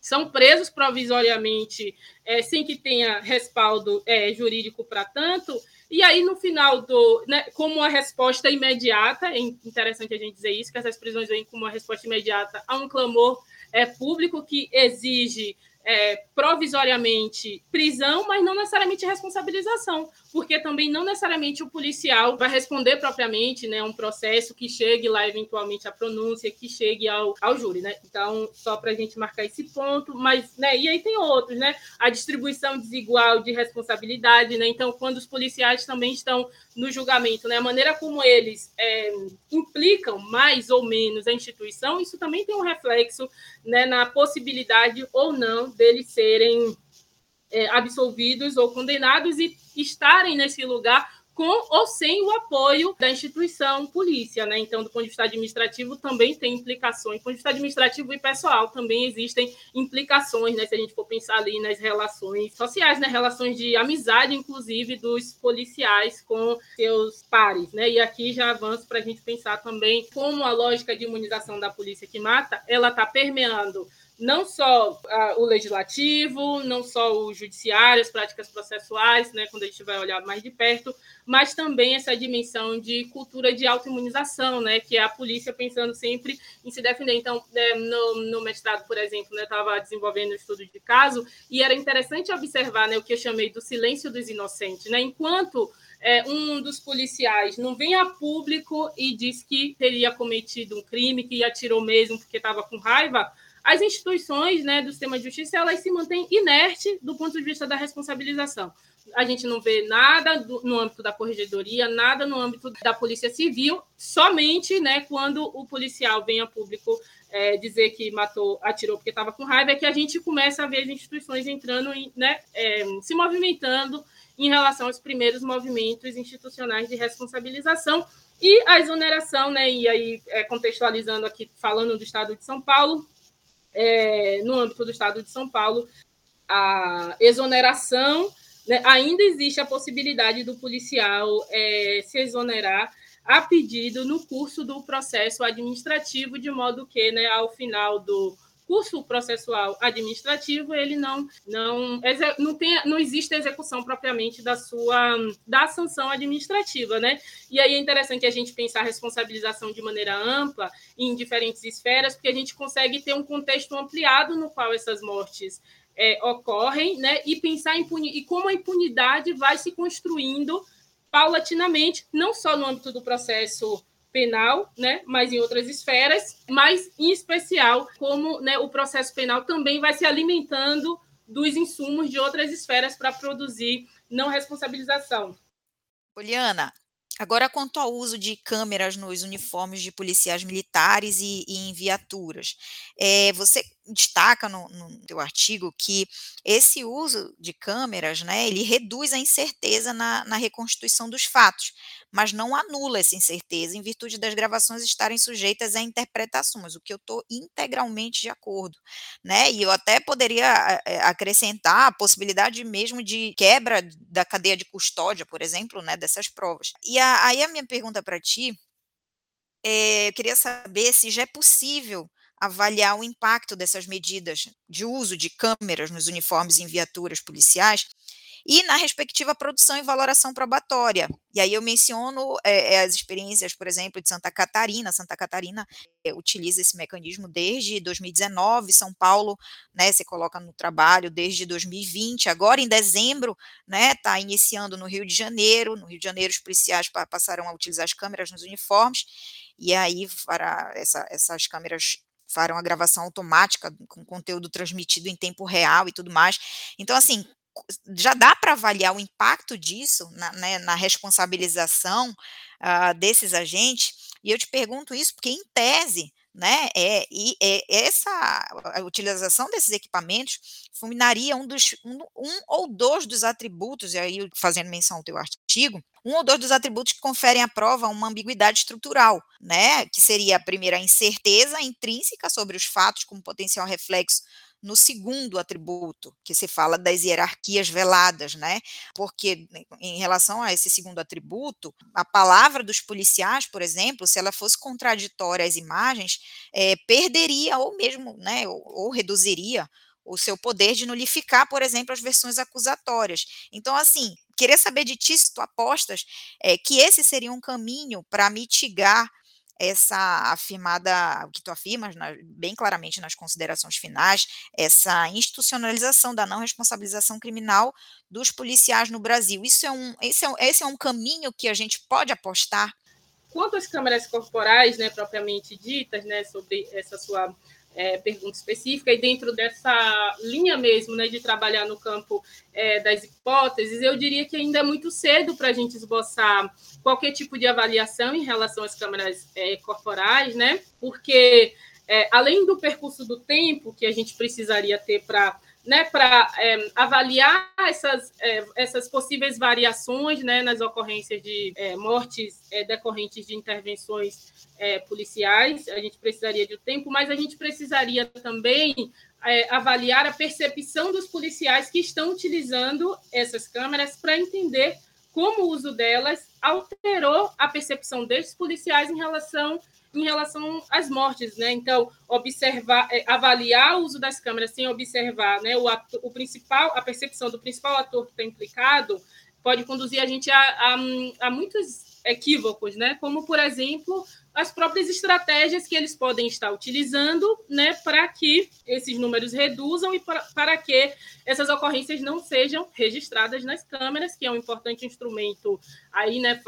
B: são presos provisoriamente é, sem que tenha respaldo é, jurídico para tanto, e aí, no final do. Né, como uma resposta imediata, é interessante a gente dizer isso, que essas prisões vêm como uma resposta imediata a um clamor é, público que exige é, provisoriamente prisão, mas não necessariamente responsabilização, porque também não necessariamente o policial vai responder propriamente né, um processo que chegue lá eventualmente à pronúncia, que chegue ao, ao júri, né? Então, só para a gente marcar esse ponto, mas, né, e aí tem outros, né? A distribuição desigual de responsabilidade, né? Então, quando os policiais também estão no julgamento, né? A maneira como eles é, implicam mais ou menos a instituição, isso também tem um reflexo né, na possibilidade ou não deles serem é, absolvidos ou condenados e estarem nesse lugar com ou sem o apoio da instituição polícia, né? Então, do ponto de vista administrativo, também tem implicações. Do ponto de vista administrativo e pessoal, também existem implicações, né? Se a gente for pensar ali nas relações sociais, né? Relações de amizade, inclusive, dos policiais com seus pares, né? E aqui já avanço para a gente pensar também como a lógica de imunização da polícia que mata, ela está permeando não só uh, o legislativo, não só o judiciário, as práticas processuais, né, quando a gente vai olhar mais de perto, mas também essa dimensão de cultura de autoimunização, né, que é a polícia pensando sempre em se defender. Então, né, no, no, mestrado, por exemplo, né, eu estava desenvolvendo um estudo de caso e era interessante observar né, o que eu chamei do silêncio dos inocentes. Né, enquanto é, um dos policiais não vem a público e diz que teria cometido um crime, que atirou mesmo porque estava com raiva, as instituições né, do sistema de justiça elas se mantêm inertes do ponto de vista da responsabilização. A gente não vê nada do, no âmbito da corregedoria, nada no âmbito da polícia civil, somente né, quando o policial vem a público é, dizer que matou, atirou porque estava com raiva, é que a gente começa a ver as instituições entrando, em, né, é, se movimentando em relação aos primeiros movimentos institucionais de responsabilização e a exoneração, né, e aí é, contextualizando aqui, falando do Estado de São Paulo, é, no âmbito do Estado de São Paulo, a exoneração, né, ainda existe a possibilidade do policial é, se exonerar a pedido no curso do processo administrativo, de modo que, né, ao final do curso processual administrativo ele não não não tem não existe execução propriamente da sua da sanção administrativa, né? E aí é interessante a gente pensar a responsabilização de maneira ampla em diferentes esferas, porque a gente consegue ter um contexto ampliado no qual essas mortes é, ocorrem, né? E pensar em e como a impunidade vai se construindo paulatinamente, não só no âmbito do processo penal, né, mas em outras esferas, mas em especial como né, o processo penal também vai se alimentando dos insumos de outras esferas para produzir não responsabilização.
C: Poliana, agora quanto ao uso de câmeras nos uniformes de policiais militares e, e em viaturas, é, você destaca no, no teu artigo que esse uso de câmeras, né, ele reduz a incerteza na, na reconstituição dos fatos, mas não anula essa incerteza em virtude das gravações estarem sujeitas a interpretações, o que eu estou integralmente de acordo, né? E eu até poderia eh, acrescentar a possibilidade mesmo de quebra da cadeia de custódia, por exemplo, né, dessas provas. E a, aí a minha pergunta para ti é, eu queria saber se já é possível avaliar o impacto dessas medidas de uso de câmeras nos uniformes em viaturas policiais e na respectiva produção e valoração probatória. E aí eu menciono é, as experiências, por exemplo, de Santa Catarina. Santa Catarina é, utiliza esse mecanismo desde 2019, São Paulo, né, se coloca no trabalho desde 2020. Agora, em dezembro, né, está iniciando no Rio de Janeiro. No Rio de Janeiro, os policiais passarão a utilizar as câmeras nos uniformes. E aí, para essa, essas câmeras farão a gravação automática com conteúdo transmitido em tempo real e tudo mais. Então, assim, já dá para avaliar o impacto disso na, né, na responsabilização uh, desses agentes, e eu te pergunto isso porque, em tese, né, é, e é, essa a utilização desses equipamentos fulminaria um dos um, um, ou dois dos atributos, e aí fazendo menção ao teu artigo, um ou dois dos atributos que conferem à prova uma ambiguidade estrutural, né, que seria a primeira a incerteza intrínseca sobre os fatos como potencial reflexo no segundo atributo, que se fala das hierarquias veladas, né? Porque em relação a esse segundo atributo, a palavra dos policiais, por exemplo, se ela fosse contraditória às imagens, é, perderia ou mesmo, né, ou, ou reduziria o seu poder de nulificar, por exemplo, as versões acusatórias. Então, assim, queria saber de ti se tu apostas é, que esse seria um caminho para mitigar essa afirmada, o que tu afirmas na, bem claramente nas considerações finais, essa institucionalização da não responsabilização criminal dos policiais no Brasil. Isso é um, esse, é um, esse é um caminho que a gente pode apostar?
B: Quanto às câmeras corporais, né, propriamente ditas, né, sobre essa sua é, pergunta específica, e dentro dessa linha mesmo né, de trabalhar no campo é, das hipóteses, eu diria que ainda é muito cedo para a gente esboçar qualquer tipo de avaliação em relação às câmeras é, corporais, né? Porque é, além do percurso do tempo que a gente precisaria ter para né, para é, avaliar essas, é, essas possíveis variações né, nas ocorrências de é, mortes é, decorrentes de intervenções é, policiais. A gente precisaria de um tempo, mas a gente precisaria também é, avaliar a percepção dos policiais que estão utilizando essas câmeras para entender como o uso delas alterou a percepção desses policiais em relação em relação às mortes, né? Então, observar, é, avaliar o uso das câmeras sem observar, né? O, o principal, a percepção do principal ator que está implicado pode conduzir a gente a, a, a muitos equívocos, né? Como por exemplo as próprias estratégias que eles podem estar utilizando, né, para que esses números reduzam e para, que essas ocorrências não sejam registradas nas câmeras, que é um importante instrumento aí, né,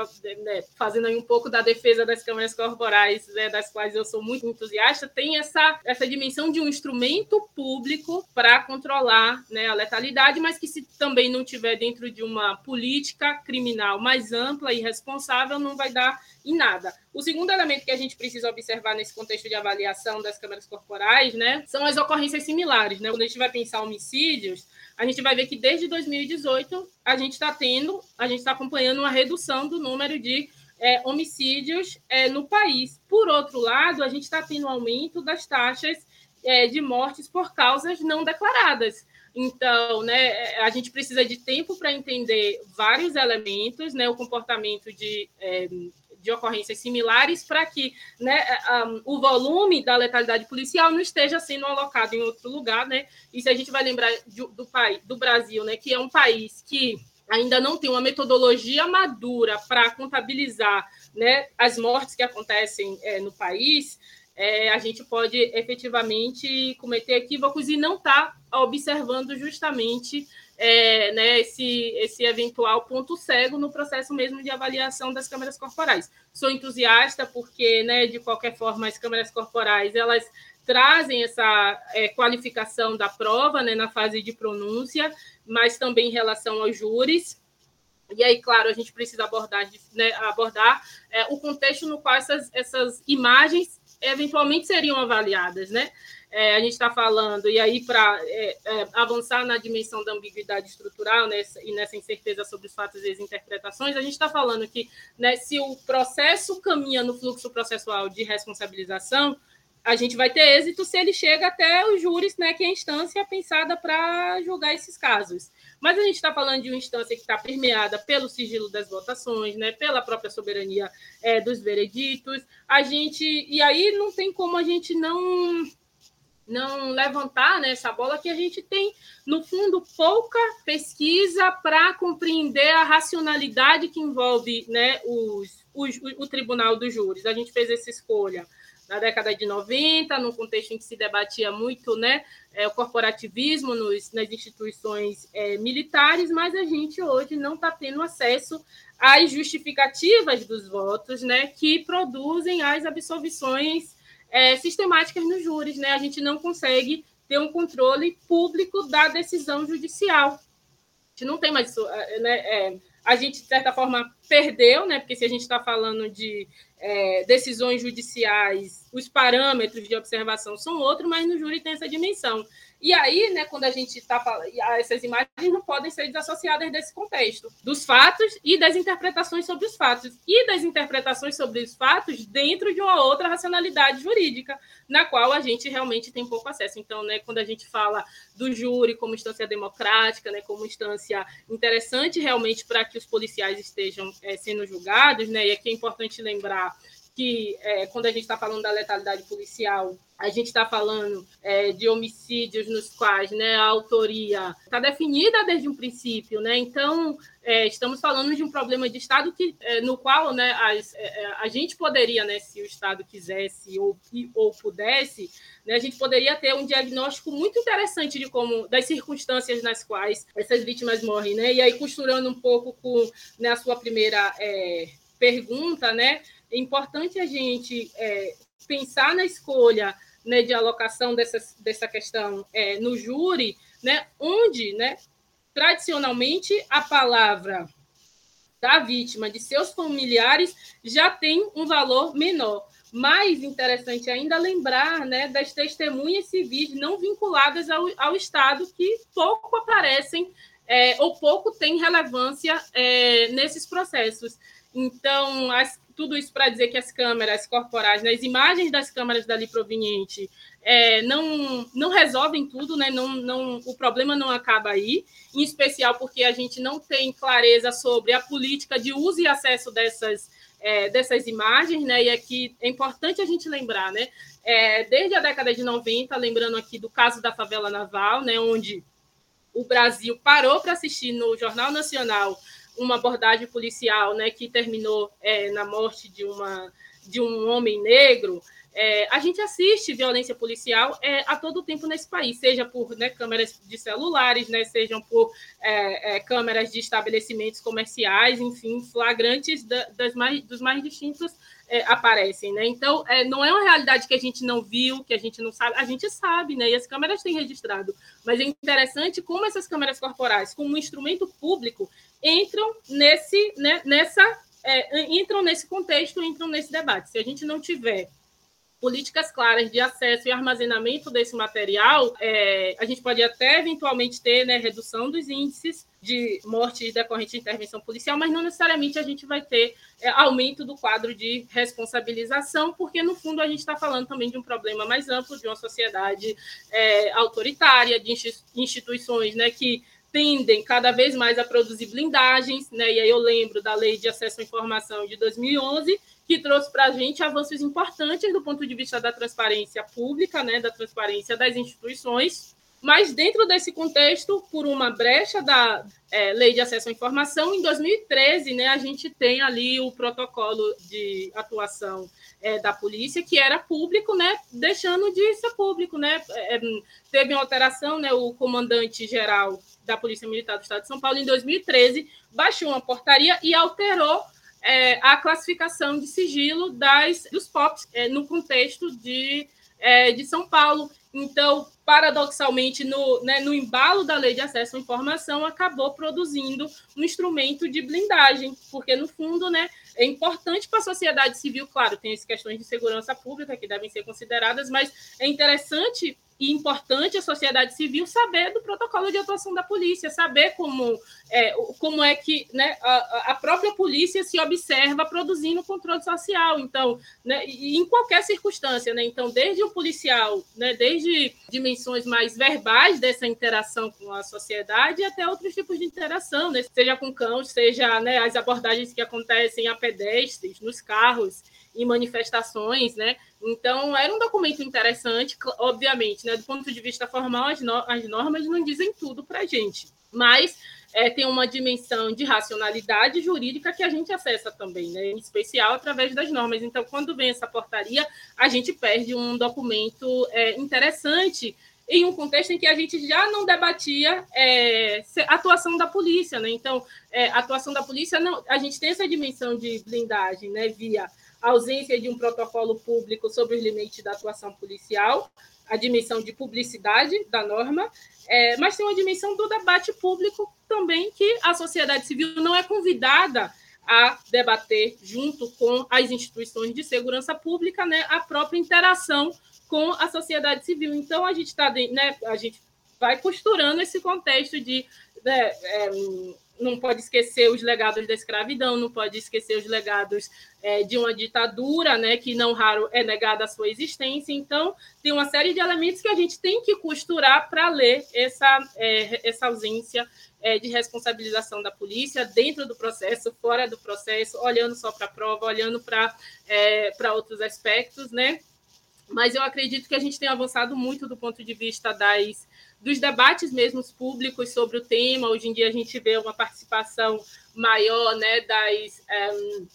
B: né fazendo aí um pouco da defesa das câmeras corporais, né, das quais eu sou muito entusiasta, tem essa, essa dimensão de um instrumento público para controlar, né, a letalidade, mas que se também não tiver dentro de uma política criminal mais ampla e responsável, não vai dar em nada. O segundo elemento que a gente precisa observar nesse contexto de avaliação das câmeras corporais, né, são as ocorrências similares, né? Quando a gente vai pensar homicídios, a gente vai ver que desde 2018 a gente está tendo, a gente está acompanhando uma redução do número de é, homicídios é, no país. Por outro lado, a gente está tendo um aumento das taxas é, de mortes por causas não declaradas. Então, né, a gente precisa de tempo para entender vários elementos, né, o comportamento de é, de ocorrências similares para que né, um, o volume da letalidade policial não esteja sendo alocado em outro lugar, né? E se a gente vai lembrar do, do, do Brasil, né, que é um país que ainda não tem uma metodologia madura para contabilizar né, as mortes que acontecem é, no país, é, a gente pode efetivamente cometer equívocos e não estar tá observando justamente é, né, esse, esse eventual ponto cego no processo mesmo de avaliação das câmeras corporais. Sou entusiasta porque, né, de qualquer forma, as câmeras corporais elas trazem essa é, qualificação da prova né, na fase de pronúncia, mas também em relação aos júris. E aí, claro, a gente precisa abordar, né, abordar é, o contexto no qual essas, essas imagens eventualmente seriam avaliadas, né? É, a gente está falando, e aí para é, é, avançar na dimensão da ambiguidade estrutural nessa, e nessa incerteza sobre os fatos e as interpretações, a gente está falando que né, se o processo caminha no fluxo processual de responsabilização, a gente vai ter êxito se ele chega até os júris, né, que é a instância pensada para julgar esses casos. Mas a gente está falando de uma instância que está permeada pelo sigilo das votações, né, pela própria soberania é, dos vereditos. A gente e aí não tem como a gente não não levantar né, essa bola que a gente tem, no fundo, pouca pesquisa para compreender a racionalidade que envolve né, os, os, o Tribunal dos Júris. A gente fez essa escolha na década de 90, num contexto em que se debatia muito né, é, o corporativismo nos, nas instituições é, militares, mas a gente hoje não está tendo acesso às justificativas dos votos né, que produzem as absolvições é, sistemáticas nos júris. Né? A gente não consegue ter um controle público da decisão judicial. A gente não tem mais isso. É, né, é, a gente, de certa forma, perdeu, né? Porque se a gente está falando de é, decisões judiciais, os parâmetros de observação são outros, mas no júri tem essa dimensão. E aí, né, quando a gente está falando, essas imagens não podem ser desassociadas desse contexto, dos fatos e das interpretações sobre os fatos, e das interpretações sobre os fatos dentro de uma outra racionalidade jurídica, na qual a gente realmente tem pouco acesso. Então, né, quando a gente fala do júri como instância democrática, né, como instância interessante realmente para que os policiais estejam é, sendo julgados, né, e aqui é importante lembrar que é, quando a gente está falando da letalidade policial, a gente está falando é, de homicídios nos quais né, a autoria está definida desde um princípio, né? Então é, estamos falando de um problema de Estado que, é, no qual né, as, é, é, a gente poderia, né, se o Estado quisesse ou, ou pudesse, né, a gente poderia ter um diagnóstico muito interessante de como das circunstâncias nas quais essas vítimas morrem, né? E aí costurando um pouco com né, a sua primeira é, pergunta, né? É importante a gente é, pensar na escolha né, de alocação dessa, dessa questão é, no júri, né, onde, né, tradicionalmente, a palavra da vítima, de seus familiares, já tem um valor menor. Mais interessante ainda lembrar né, das testemunhas civis não vinculadas ao, ao Estado, que pouco aparecem é, ou pouco têm relevância é, nesses processos. Então, as, tudo isso para dizer que as câmeras corporais, né, as imagens das câmeras dali proveniente, é, não, não resolvem tudo, né? não, não, o problema não acaba aí, em especial porque a gente não tem clareza sobre a política de uso e acesso dessas, é, dessas imagens, né? e aqui é importante a gente lembrar, né? É, desde a década de 90, lembrando aqui do caso da favela naval, né? onde o Brasil parou para assistir no Jornal Nacional uma abordagem policial né, que terminou é, na morte de, uma, de um homem negro, é, a gente assiste violência policial é, a todo tempo nesse país, seja por né, câmeras de celulares, né, sejam por é, é câmeras de estabelecimentos comerciais, enfim, flagrantes da, das mais, dos mais distintos é, aparecem. Né? Então, é, não é uma realidade que a gente não viu, que a gente não sabe, a gente sabe, né? e as câmeras têm registrado. Mas é interessante como essas câmeras corporais, como um instrumento público, entram nesse, né, nessa, é, entram nesse contexto, entram nesse debate. Se a gente não tiver políticas claras de acesso e armazenamento desse material, é, a gente pode até eventualmente ter né, redução dos índices de mortes decorrentes de intervenção policial, mas não necessariamente a gente vai ter é, aumento do quadro de responsabilização, porque no fundo a gente está falando também de um problema mais amplo, de uma sociedade é, autoritária, de instituições né, que tendem cada vez mais a produzir blindagens, né? E aí eu lembro da Lei de Acesso à Informação de 2011, que trouxe para a gente avanços importantes do ponto de vista da transparência pública, né? Da transparência das instituições. Mas dentro desse contexto, por uma brecha da é, Lei de Acesso à Informação, em 2013, né, a gente tem ali o protocolo de atuação é, da polícia, que era público, né, deixando de ser público. Né, é, teve uma alteração, né, o comandante-geral da Polícia Militar do Estado de São Paulo, em 2013, baixou uma portaria e alterou é, a classificação de sigilo das, dos POPs é, no contexto de é, de São Paulo. Então, paradoxalmente, no, né, no embalo da lei de acesso à informação, acabou produzindo um instrumento de blindagem, porque, no fundo, né, é importante para a sociedade civil, claro, tem as questões de segurança pública que devem ser consideradas, mas é interessante e importante a sociedade civil saber do protocolo de atuação da polícia, saber como é, como é que né, a, a, própria polícia se observa produzindo controle social. Então, né, em qualquer circunstância, né? Então, desde o policial, né, desde dimensões mais verbais dessa interação com a sociedade até outros tipos de interação, né, seja com cães, seja né, as abordagens que acontecem a pedestres, nos carros, em manifestações, né? Então, era um documento interessante, obviamente, né? Do ponto de vista formal, as, no as normas não dizem tudo para a gente, mas é, tem uma dimensão de racionalidade jurídica que a gente acessa também, né? em especial através das normas. Então, quando vem essa portaria, a gente perde um documento é, interessante em um contexto em que a gente já não debatia é, atuação da polícia, né? Então, é, atuação da polícia, não, a gente tem essa dimensão de blindagem, né? Via ausência de um protocolo público sobre os limites da atuação policial, a dimensão de publicidade da norma, é, mas tem uma dimensão do debate público também que a sociedade civil não é convidada a debater junto com as instituições de segurança pública, né, a própria interação com a sociedade civil. Então a gente está, né, a gente vai costurando esse contexto de né, é, não pode esquecer os legados da escravidão, não pode esquecer os legados é, de uma ditadura, né, que não raro é negada a sua existência. Então, tem uma série de elementos que a gente tem que costurar para ler essa, é, essa ausência é, de responsabilização da polícia dentro do processo, fora do processo, olhando só para a prova, olhando para é, outros aspectos, né? Mas eu acredito que a gente tem avançado muito do ponto de vista das dos debates mesmos públicos sobre o tema. Hoje em dia a gente vê uma participação maior né, das, um,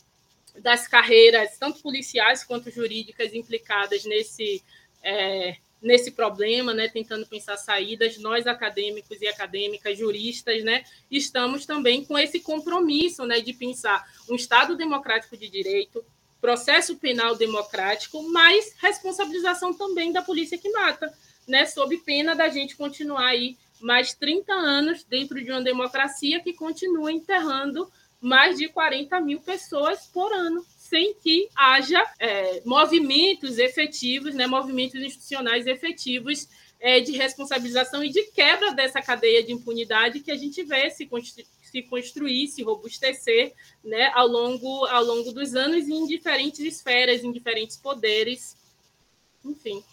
B: eh, das carreiras, tanto policiais quanto jurídicas, implicadas nesse, é, nesse problema, né, tentando pensar saídas. Nós, acadêmicos e acadêmicas, juristas, né, estamos também com esse compromisso né, de pensar um Estado democrático de direito, processo penal democrático, mas responsabilização também da polícia que mata né, sob pena da gente continuar aí mais 30 anos dentro de uma democracia que continua enterrando mais de 40 mil pessoas por ano, sem que haja é, movimentos efetivos, né, movimentos institucionais efetivos é, de responsabilização e de quebra dessa cadeia de impunidade que a gente vê se, se construir, se robustecer né, ao, longo, ao longo dos anos em diferentes esferas, em diferentes poderes, enfim.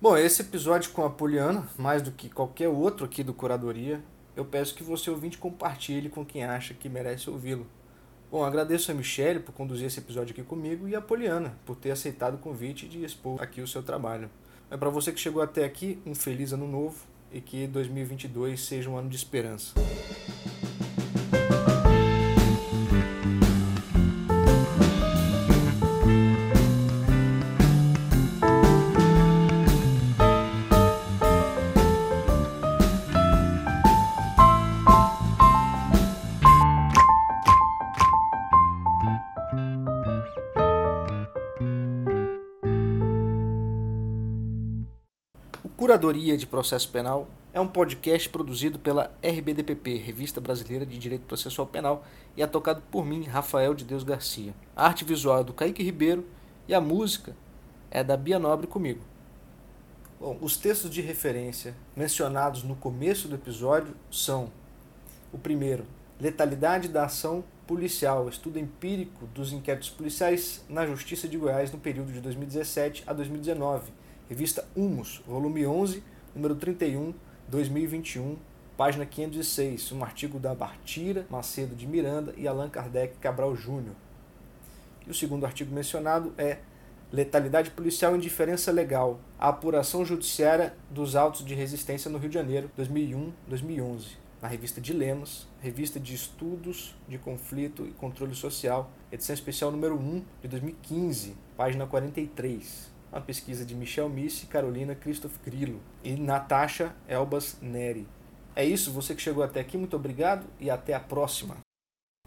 A: Bom, esse episódio com a Poliana, mais do que qualquer outro aqui do Curadoria, eu peço que você ouvinte compartilhe com quem acha que merece ouvi-lo. Bom, agradeço a Michelle por conduzir esse episódio aqui comigo e a Poliana por ter aceitado o convite de expor aqui o seu trabalho. É para você que chegou até aqui, um feliz ano novo e que 2022 seja um ano de esperança. Curadoria de Processo Penal é um podcast produzido pela RBDPP, Revista Brasileira de Direito Processual Penal, e é tocado por mim, Rafael de Deus Garcia. A arte visual é do Kaique Ribeiro e a música é da Bia Nobre comigo. Bom, os textos de referência mencionados no começo do episódio são o primeiro, Letalidade da Ação Policial, estudo empírico dos inquéritos policiais na Justiça de Goiás no período de 2017 a 2019 Revista Humus, volume 11, número 31, 2021, página 506, um artigo da Bartira Macedo de Miranda e Allan Kardec Cabral Júnior. E o segundo artigo mencionado é Letalidade Policial e Indiferença Legal, a apuração judiciária dos autos de resistência no Rio de Janeiro, 2001-2011, na revista Dilemas, revista de estudos de conflito e controle social, edição especial número 1 de 2015, página 43 uma pesquisa de Michel Missi, Carolina Christoph Grillo e Natasha Elbas Neri. É isso, você que chegou até aqui, muito obrigado e até a próxima.